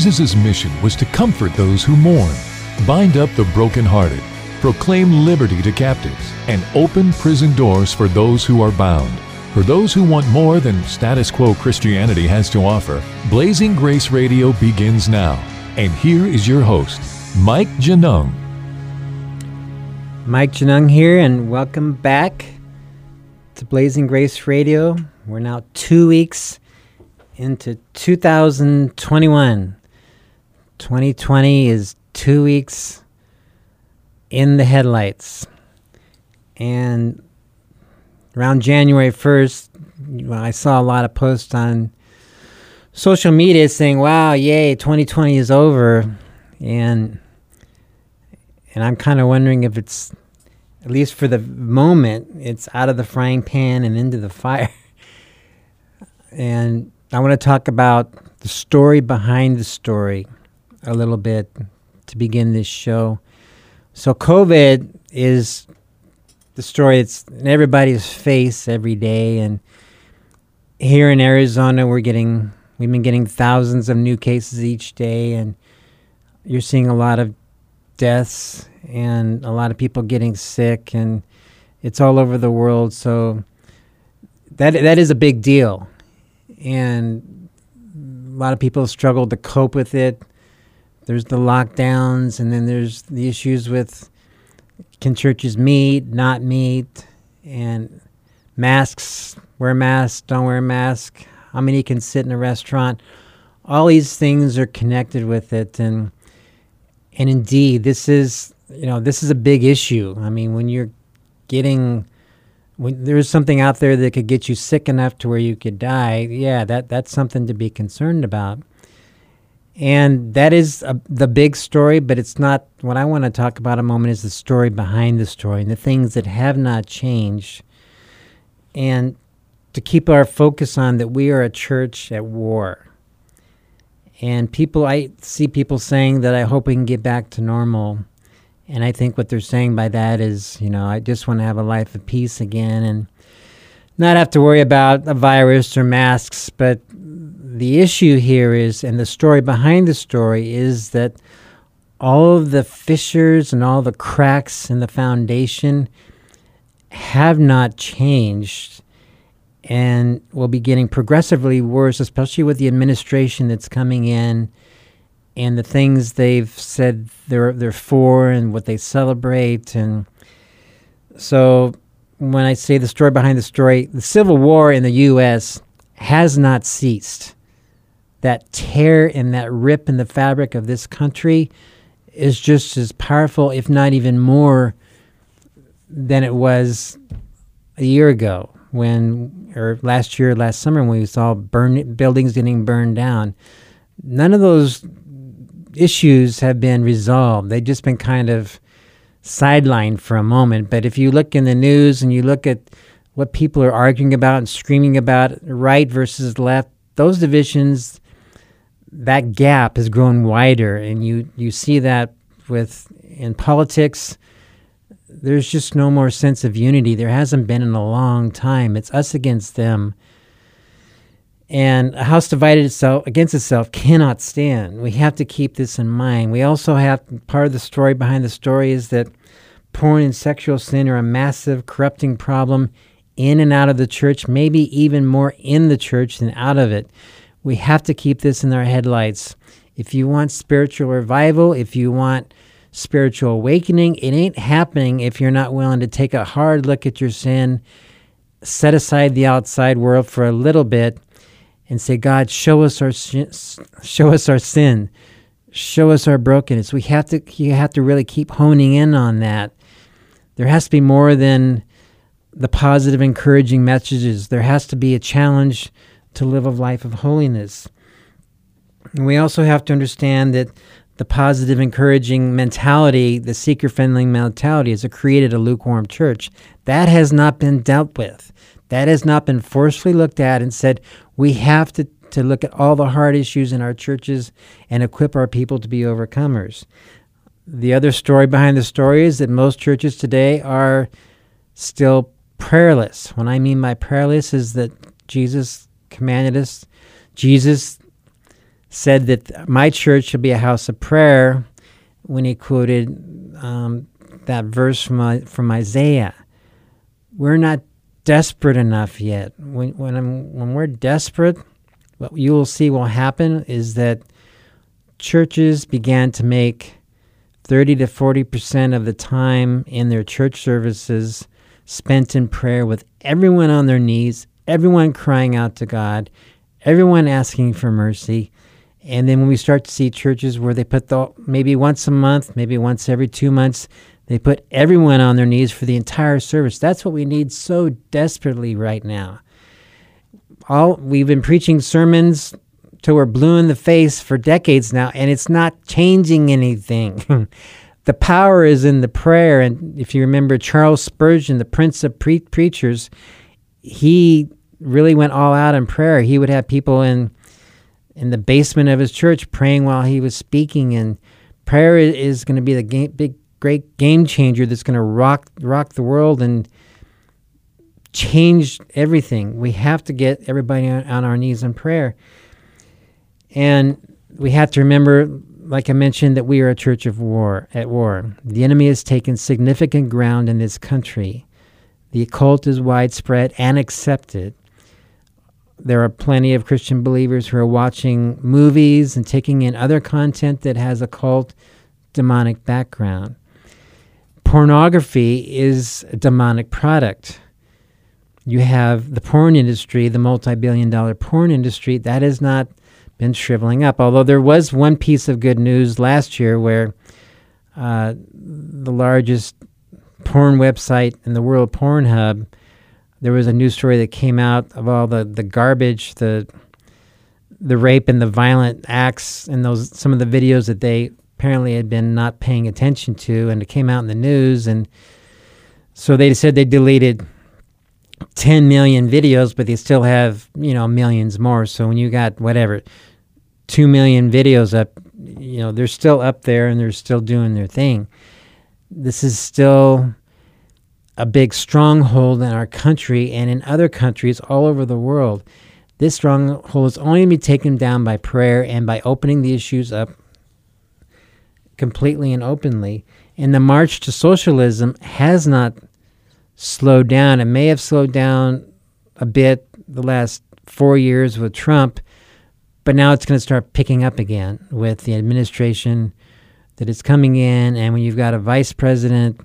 Jesus' mission was to comfort those who mourn, bind up the brokenhearted, proclaim liberty to captives, and open prison doors for those who are bound. For those who want more than status quo Christianity has to offer, Blazing Grace Radio begins now. And here is your host, Mike Genung. Mike Genung here, and welcome back to Blazing Grace Radio. We're now two weeks into 2021. 2020 is two weeks in the headlights. And around January 1st, well, I saw a lot of posts on social media saying, wow, yay, 2020 is over. And and I'm kind of wondering if it's at least for the moment, it's out of the frying pan and into the fire. and I want to talk about the story behind the story a little bit to begin this show. So, COVID is the story that's in everybody's face every day. And here in Arizona, we're getting, we've been getting thousands of new cases each day. And you're seeing a lot of deaths and a lot of people getting sick and it's all over the world so that that is a big deal and a lot of people struggle to cope with it there's the lockdowns and then there's the issues with can churches meet not meet and masks wear masks don't wear mask how many can sit in a restaurant. All these things are connected with it and and indeed this is you know this is a big issue. I mean when you're getting when there's something out there that could get you sick enough to where you could die yeah that that's something to be concerned about and that is a, the big story but it's not what i want to talk about a moment is the story behind the story and the things that have not changed and to keep our focus on that we are a church at war and people, I see people saying that I hope we can get back to normal. And I think what they're saying by that is, you know, I just want to have a life of peace again and not have to worry about a virus or masks. But the issue here is, and the story behind the story is that all of the fissures and all the cracks in the foundation have not changed and will be getting progressively worse, especially with the administration that's coming in and the things they've said they're they're for and what they celebrate and so when I say the story behind the story, the Civil War in the US has not ceased. That tear and that rip in the fabric of this country is just as powerful, if not even more, than it was a year ago when, or last year, last summer, when we saw burn buildings getting burned down. None of those issues have been resolved. They've just been kind of sidelined for a moment. But if you look in the news and you look at what people are arguing about and screaming about, right versus left, those divisions, that gap has grown wider, and you you see that with in politics there's just no more sense of unity. There hasn't been in a long time. It's us against them. And a house divided itself against itself cannot stand. We have to keep this in mind. We also have part of the story behind the story is that porn and sexual sin are a massive corrupting problem in and out of the church, maybe even more in the church than out of it. We have to keep this in our headlights. If you want spiritual revival, if you want spiritual awakening. It ain't happening if you're not willing to take a hard look at your sin, set aside the outside world for a little bit, and say, God, show us our show us our sin, show us our brokenness. We have to you have to really keep honing in on that. There has to be more than the positive, encouraging messages. There has to be a challenge to live a life of holiness. And we also have to understand that the positive, encouraging mentality, the seeker friendly mentality, has created a lukewarm church. That has not been dealt with. That has not been forcefully looked at and said, we have to, to look at all the hard issues in our churches and equip our people to be overcomers. The other story behind the story is that most churches today are still prayerless. When I mean by prayerless is that Jesus commanded us, Jesus said that my church should be a house of prayer when he quoted um, that verse from, I- from Isaiah. We're not desperate enough yet. When, when, I'm, when we're desperate, what you will see will happen is that churches began to make 30 to 40% of the time in their church services spent in prayer with everyone on their knees, everyone crying out to God, everyone asking for mercy. And then when we start to see churches where they put the maybe once a month, maybe once every two months, they put everyone on their knees for the entire service. That's what we need so desperately right now. All we've been preaching sermons till we're blue in the face for decades now, and it's not changing anything. the power is in the prayer. And if you remember Charles Spurgeon, the prince of pre- preachers, he really went all out in prayer. He would have people in in the basement of his church praying while he was speaking, and prayer is going to be the game, big, great game changer that's going to rock rock the world and change everything. We have to get everybody on, on our knees in prayer. And we have to remember, like I mentioned, that we are a church of war at war. The enemy has taken significant ground in this country. The occult is widespread and accepted. There are plenty of Christian believers who are watching movies and taking in other content that has occult demonic background. Pornography is a demonic product. You have the porn industry, the multi billion dollar porn industry, that has not been shriveling up. Although there was one piece of good news last year where uh, the largest porn website in the world, Pornhub, there was a news story that came out of all the, the garbage, the the rape and the violent acts and those some of the videos that they apparently had been not paying attention to and it came out in the news and so they said they deleted 10 million videos but they still have you know millions more. So when you got whatever 2 million videos up you know they're still up there and they're still doing their thing. This is still a big stronghold in our country and in other countries all over the world this stronghold is only to be taken down by prayer and by opening the issues up completely and openly. And the march to socialism has not slowed down. It may have slowed down a bit the last four years with Trump, but now it's going to start picking up again with the administration that is coming in. And when you've got a vice president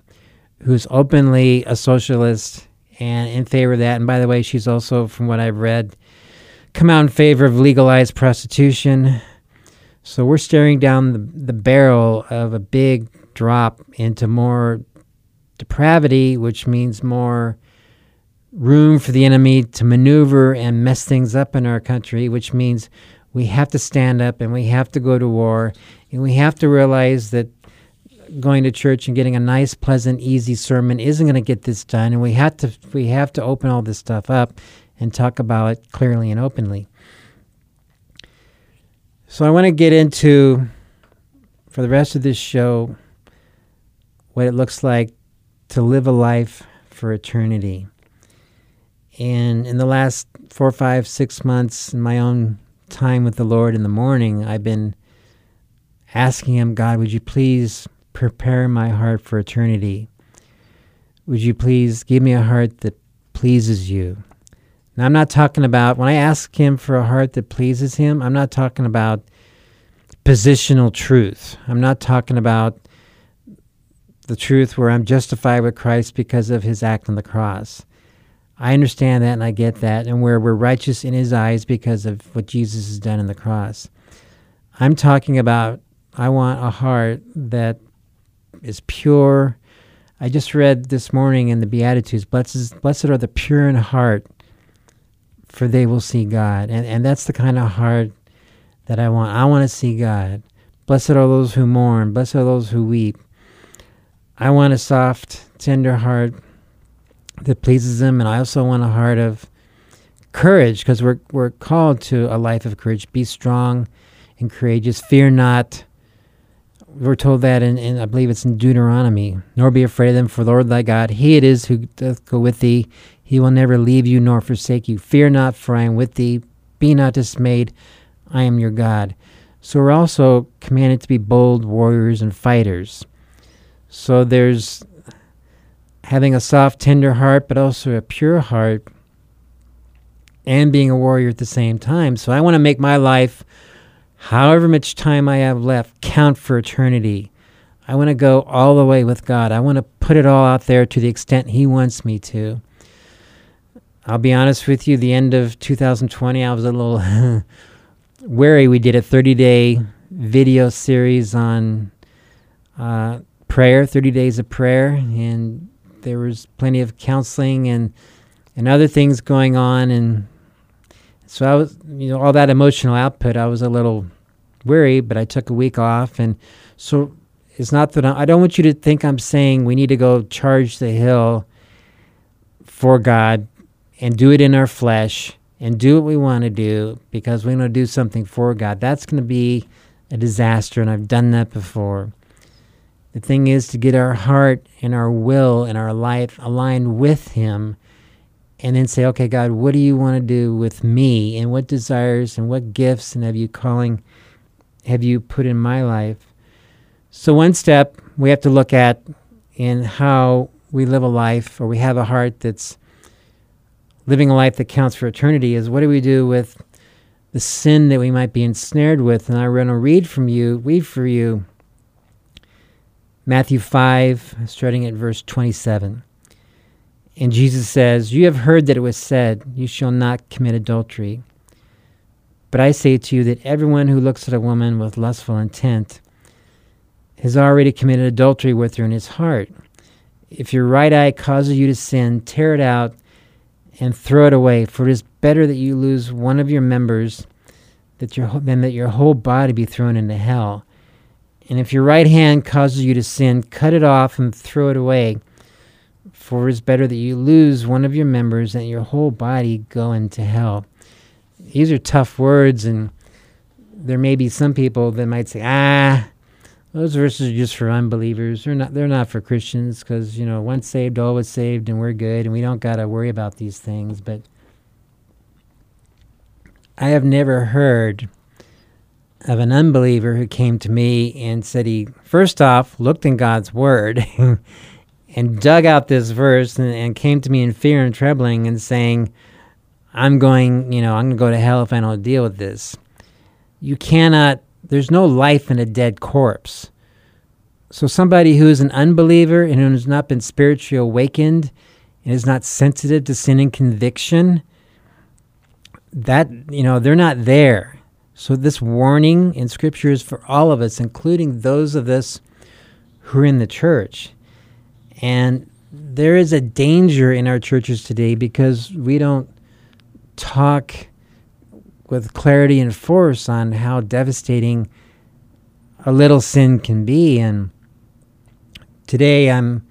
who's openly a socialist and in favor of that, and by the way, she's also, from what I've read, come out in favor of legalized prostitution. So we're staring down the, the barrel of a big drop into more depravity, which means more room for the enemy to maneuver and mess things up in our country, which means we have to stand up and we have to go to war and we have to realize that going to church and getting a nice pleasant easy sermon isn't going to get this done and we have to we have to open all this stuff up and talk about it clearly and openly. So I want to get into for the rest of this show what it looks like to live a life for eternity. And in the last four, five, six months in my own time with the Lord in the morning, I've been asking Him, God, would you please prepare my heart for eternity? Would you please give me a heart that pleases you? Now, I'm not talking about, when I ask Him for a heart that pleases Him, I'm not talking about positional truth. I'm not talking about the truth where I'm justified with Christ because of His act on the cross. I understand that and I get that, and where we're righteous in His eyes because of what Jesus has done on the cross. I'm talking about, I want a heart that is pure. I just read this morning in the Beatitudes, blessed, blessed are the pure in heart, for they will see God. And, and that's the kind of heart that I want. I want to see God. Blessed are those who mourn, blessed are those who weep. I want a soft, tender heart that pleases Him, and I also want a heart of courage because we're, we're called to a life of courage. Be strong and courageous. Fear not. We're told that in, in, I believe it's in Deuteronomy. Nor be afraid of them, for Lord thy God, He it is who doth go with thee. He will never leave you nor forsake you. Fear not, for I am with thee. Be not dismayed. I am your God. So we're also commanded to be bold warriors and fighters. So there's having a soft, tender heart, but also a pure heart, and being a warrior at the same time. So I want to make my life, however much time I have left, count for eternity. I want to go all the way with God. I want to put it all out there to the extent He wants me to. I'll be honest with you, the end of 2020, I was a little wary. We did a 30 day video series on uh, prayer, 30 days of prayer, and there was plenty of counseling and and other things going on and so I was you know all that emotional output I was a little weary but I took a week off. And so it's not that I, I don't want you to think I'm saying we need to go charge the hill for God and do it in our flesh and do what we want to do because we want to do something for God. That's going to be a disaster and I've done that before. The thing is to get our heart and our will and our life aligned with Him and then say, okay, God, what do you want to do with me? And what desires and what gifts and have you calling, have you put in my life? So, one step we have to look at in how we live a life or we have a heart that's living a life that counts for eternity is what do we do with the sin that we might be ensnared with? And I want to read from you, read for you Matthew 5, starting at verse 27. And Jesus says, You have heard that it was said, You shall not commit adultery. But I say to you that everyone who looks at a woman with lustful intent has already committed adultery with her in his heart. If your right eye causes you to sin, tear it out and throw it away, for it is better that you lose one of your members that your, than that your whole body be thrown into hell. And if your right hand causes you to sin, cut it off and throw it away. For it is better that you lose one of your members than your whole body go into hell. These are tough words, and there may be some people that might say, ah, those verses are just for unbelievers. They're not. They're not for Christians because you know, once saved, always saved, and we're good, and we don't got to worry about these things. But I have never heard of an unbeliever who came to me and said he first off looked in God's word and dug out this verse and, and, came to me in fear and trembling and saying, I'm going, you know, I'm going to go to hell if I don't deal with this. You cannot, there's no life in a dead corpse. So somebody who is an unbeliever and who has not been spiritually awakened and is not sensitive to sin and conviction, that, you know, they're not there so, this warning in Scripture is for all of us, including those of us who are in the church. And there is a danger in our churches today because we don't talk with clarity and force on how devastating a little sin can be. And today I'm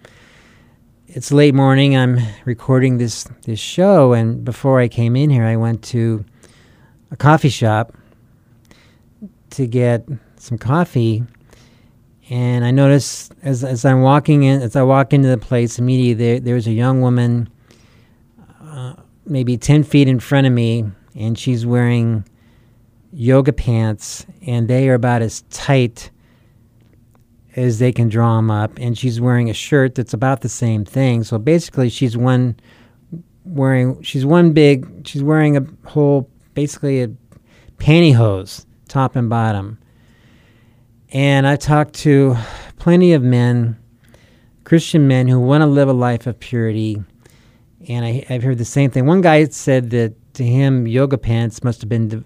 it's late morning. I'm recording this this show, and before I came in here, I went to a coffee shop to get some coffee, and I noticed as as I'm walking in, as I walk into the place, immediately there a young woman, uh, maybe ten feet in front of me, and she's wearing yoga pants, and they are about as tight as they can draw them up, and she's wearing a shirt that's about the same thing. So basically, she's one wearing she's one big she's wearing a whole basically a pantyhose top and bottom. And I talked to plenty of men, Christian men, who want to live a life of purity. And I, have heard the same thing. One guy said that to him, yoga pants must have been de-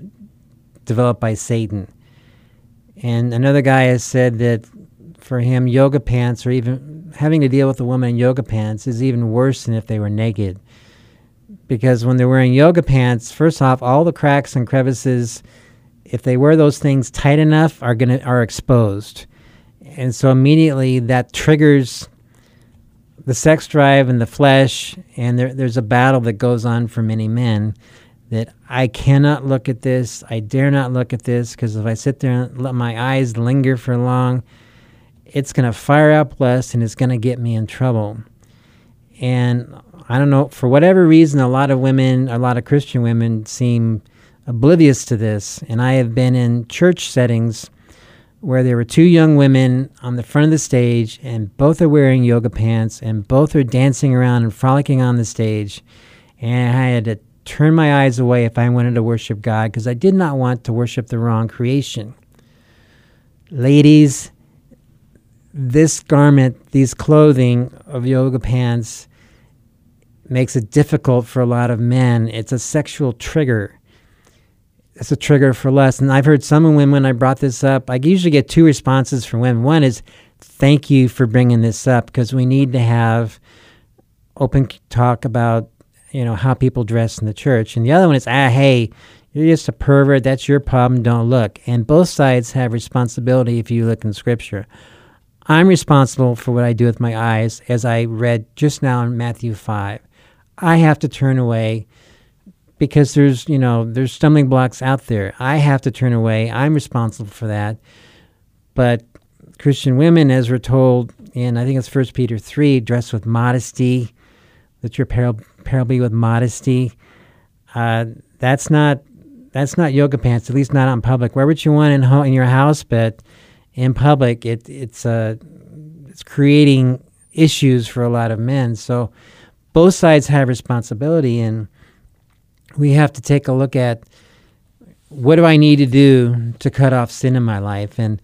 developed by Satan. And another guy has said that for him, yoga pants, or even having to deal with a woman in yoga pants, is even worse than if they were naked because when they're wearing yoga pants, first off, all the cracks and crevices, if they wear those things tight enough, are gonna are exposed, and so immediately that triggers the sex drive and the flesh, and there, there's a battle that goes on for many men. That I cannot look at this. I dare not look at this because if I sit there and let my eyes linger for long, it's going to fire up lust and it's going to get me in trouble. And I don't know, for whatever reason, a lot of women, a lot of Christian women seem oblivious to this. And I have been in church settings where there were two young women on the front of the stage, and both are wearing yoga pants, and both are dancing around and frolicking on the stage. And I had to turn my eyes away if I wanted to worship God because I did not want to worship the wrong creation. Ladies, this garment, these clothing of yoga pants, makes it difficult for a lot of men. It's a sexual trigger. It's a trigger for lust. And I've heard some women when I brought this up, I usually get two responses from women. One is, thank you for bringing this up because we need to have open talk about you know how people dress in the church. And the other one is ah hey you're just a pervert. That's your problem. Don't look. And both sides have responsibility if you look in scripture. I'm responsible for what i do with my eyes as i read just now in matthew 5 i have to turn away because there's you know there's stumbling blocks out there. I have to turn away. I'm responsible for that. But christian women as we're told in i think it's first peter 3 dress with modesty. That your apparel, apparel be with modesty. Uh, that's not that's not yoga pants at least not on public. Wear what you want in, ho- in your house but in public it, it's uh, it's creating issues for a lot of men. So both sides have responsibility and we have to take a look at what do I need to do to cut off sin in my life? And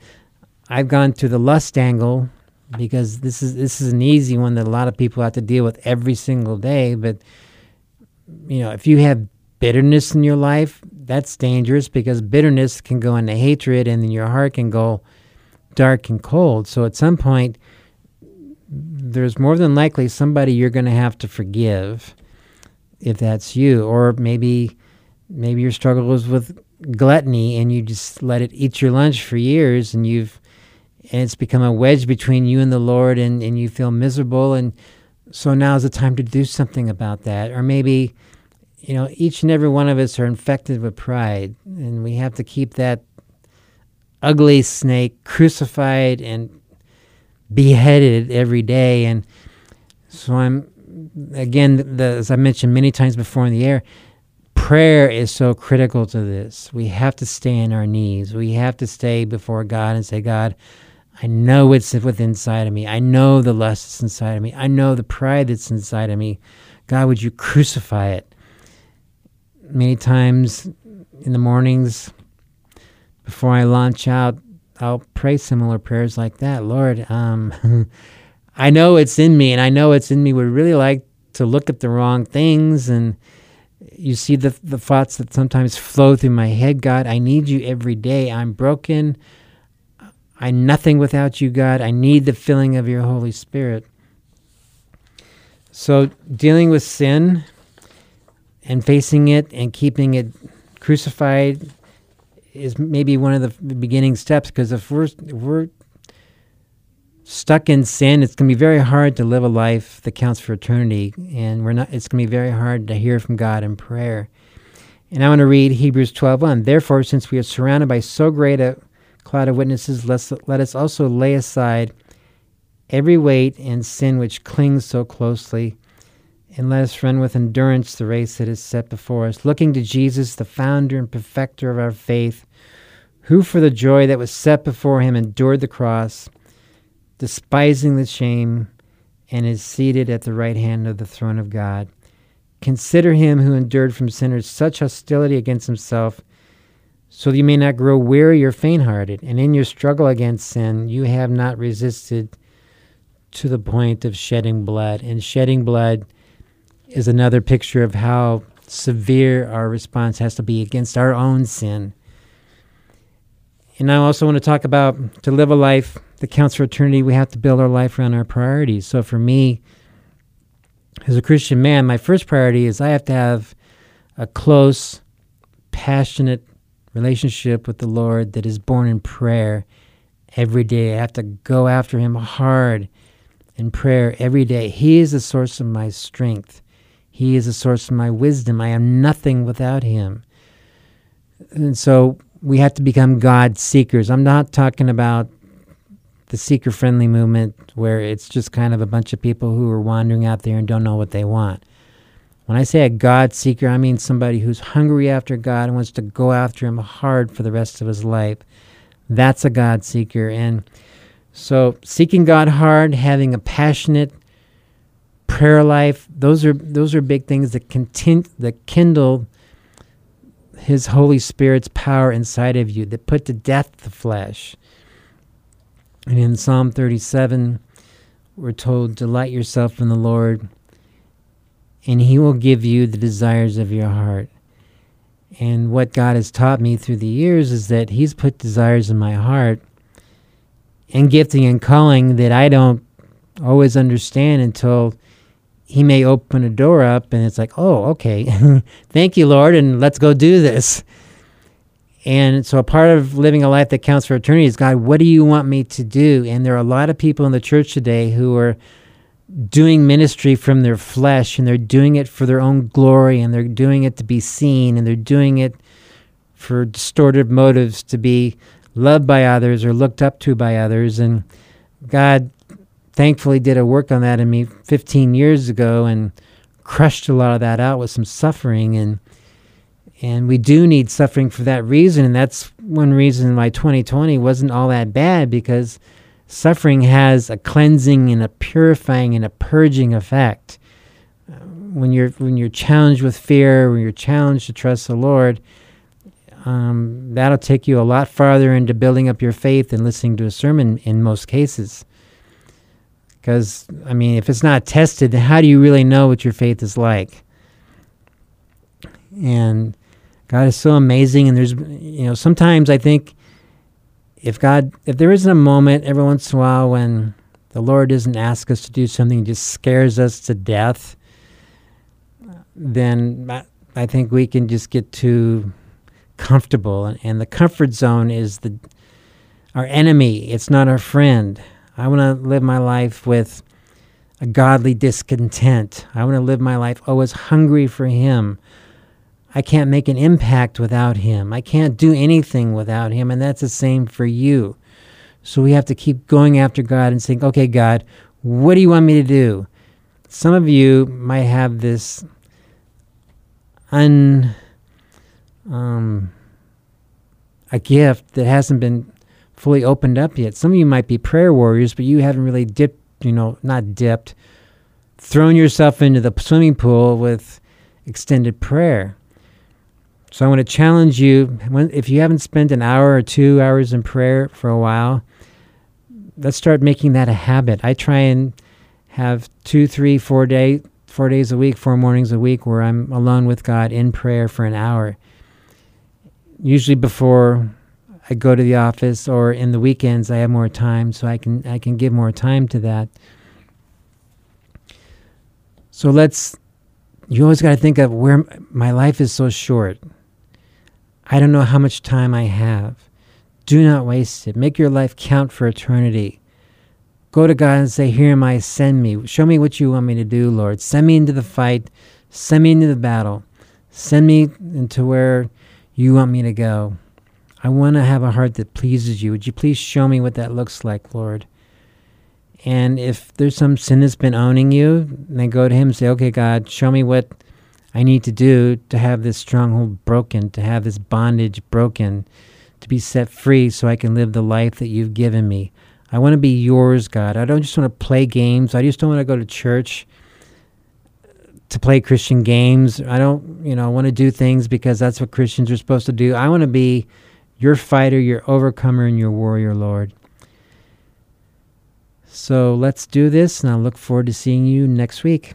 I've gone to the lust angle because this is this is an easy one that a lot of people have to deal with every single day. But you know, if you have bitterness in your life, that's dangerous because bitterness can go into hatred, and then your heart can go dark and cold. So at some point, there's more than likely somebody you're going to have to forgive if that's you. Or maybe maybe your struggle is with gluttony and you just let it eat your lunch for years and you've and it's become a wedge between you and the lord and, and you feel miserable. And so now is the time to do something about that. Or maybe you know each and every one of us are infected with pride and we have to keep that ugly snake crucified and beheaded every day. And so i'm again, the, as I mentioned many times before in the air, prayer is so critical to this. We have to stay on our knees. We have to stay before God and say, God, I know it's within inside of me. I know the lust that's inside of me. I know the pride that's inside of me. God, would you crucify it? Many times in the mornings before I launch out, I'll pray similar prayers like that. Lord, um, I know it's in me, and I know it's in me. Would really like to look at the wrong things, and you see the the thoughts that sometimes flow through my head. God, I need you every day. I'm broken. I'm nothing without you, God. I need the filling of your Holy Spirit. So, dealing with sin and facing it and keeping it crucified is maybe one of the beginning steps because if we're, if we're stuck in sin, it's going to be very hard to live a life that counts for eternity, and we're not. It's going to be very hard to hear from God in prayer. And I want to read Hebrews 12:1. Therefore, since we are surrounded by so great a cloud of witnesses, let's, let us also lay aside every weight and sin which clings so closely, and let us run with endurance the race that is set before us, looking to Jesus, the founder and perfecter of our faith, who for the joy that was set before him endured the cross despising the shame, and is seated at the right hand of the throne of God. Consider him who endured from sinners such hostility against himself, so that you may not grow weary or faint hearted. And in your struggle against sin, you have not resisted to the point of shedding blood. And shedding blood is another picture of how severe our response has to be against our own sin. And I also want to talk about to live a life that counts for eternity, we have to build our life around our priorities. So for me, as a Christian man, my first priority is I have to have a close, passionate relationship with the Lord that is born in prayer every day. I have to go after Him hard in prayer every day. He is the source of my strength. He is the source of my wisdom. I am nothing without Him. And so we have to become God seekers. I'm not talking about the seeker friendly movement where it's just kind of a bunch of people who are wandering out there and don't know what they want. When I say a God seeker, I mean somebody who's hungry after God and wants to go after Him hard for the rest of his life. That's a God seeker. And so, seeking God hard, having a passionate prayer life, those are those are big things that contin- that kindle His Holy Spirit's power inside of you, that put to death the flesh. And in Psalm 37, we're told, Delight yourself in the Lord, and He will give you the desires of your heart. And what God has taught me through the years is that He's put desires in my heart and gifting and calling that I don't always understand until He may open a door up and it's like, oh, okay, thank you, Lord, and let's go do this. And so, a part of living a life that counts for eternity is God, what do you want me to do? And there are a lot of people in the church today who are doing ministry from their flesh and they're doing it for their own glory and they're doing it to be seen and they're doing it for distorted motives to be loved by others or looked up to by others. And God thankfully did a work on that in me 15 years ago and crushed a lot of that out with some suffering and and we do need suffering for that reason and that's one reason why 2020 wasn't all that bad because suffering has a cleansing and a purifying and a purging effect. Uh, when you're when you're challenged with fear when you're challenged to trust the lord um, that'll take you a lot farther into building up your faith than listening to a sermon in most cases. Because i mean if it's not tested how do you really know what your faith is like? And God is so amazing. And there's, you know, sometimes I think if God, if there isn't a moment every once in a while when the Lord doesn't ask us to do something, just scares us to death, then I- I think we can just get too comfortable. And, and the comfort zone is the our enemy. It's not our friend. I want to live my life with a godly discontent. I want to live my life always hungry for Him. I can't make an impact without him. I can't do anything without him. And that's the same for you. So we have to keep going after God and saying, okay, God, what do you want me to do? Some of you might have this un, um, a gift that hasn't been fully opened up yet. Some of you might be prayer warriors, but you haven't really dipped, you know, not dipped, thrown yourself into the swimming pool with extended prayer. So I want to challenge you when, if you haven't spent an hour or two hours in prayer for a while, let's start making that a habit. I try and have two, three, four day, four days a week, four mornings a week where I'm alone with God in prayer for an hour. Usually before I go to the office or in the weekends I have more time so I can I can give more time to that. So let's you always got to think of where my life is so short. I don't know how much time I have. Do not waste it. Make your life count for eternity. Go to God and say, Here am I, send me. Show me what you want me to do, Lord. Send me into the fight. Send me into the battle. Send me into where you want me to go. I want to have a heart that pleases you. Would you please show me what that looks like, Lord? And if there's some sin that's been owning you, then go to Him and say, Okay, God, show me what I need to do to have this stronghold broken, to have this bondage broken, to be set free so I can live the life that you've given me. I want to be yours, God. I don't just want to play games. I just don't want to go to church to play Christian games. I don't, you know, want to do things because that's what Christians are supposed to do. I want to be your fighter, your overcomer, and your warrior, Lord. So let's do this, and I look forward to seeing you next week.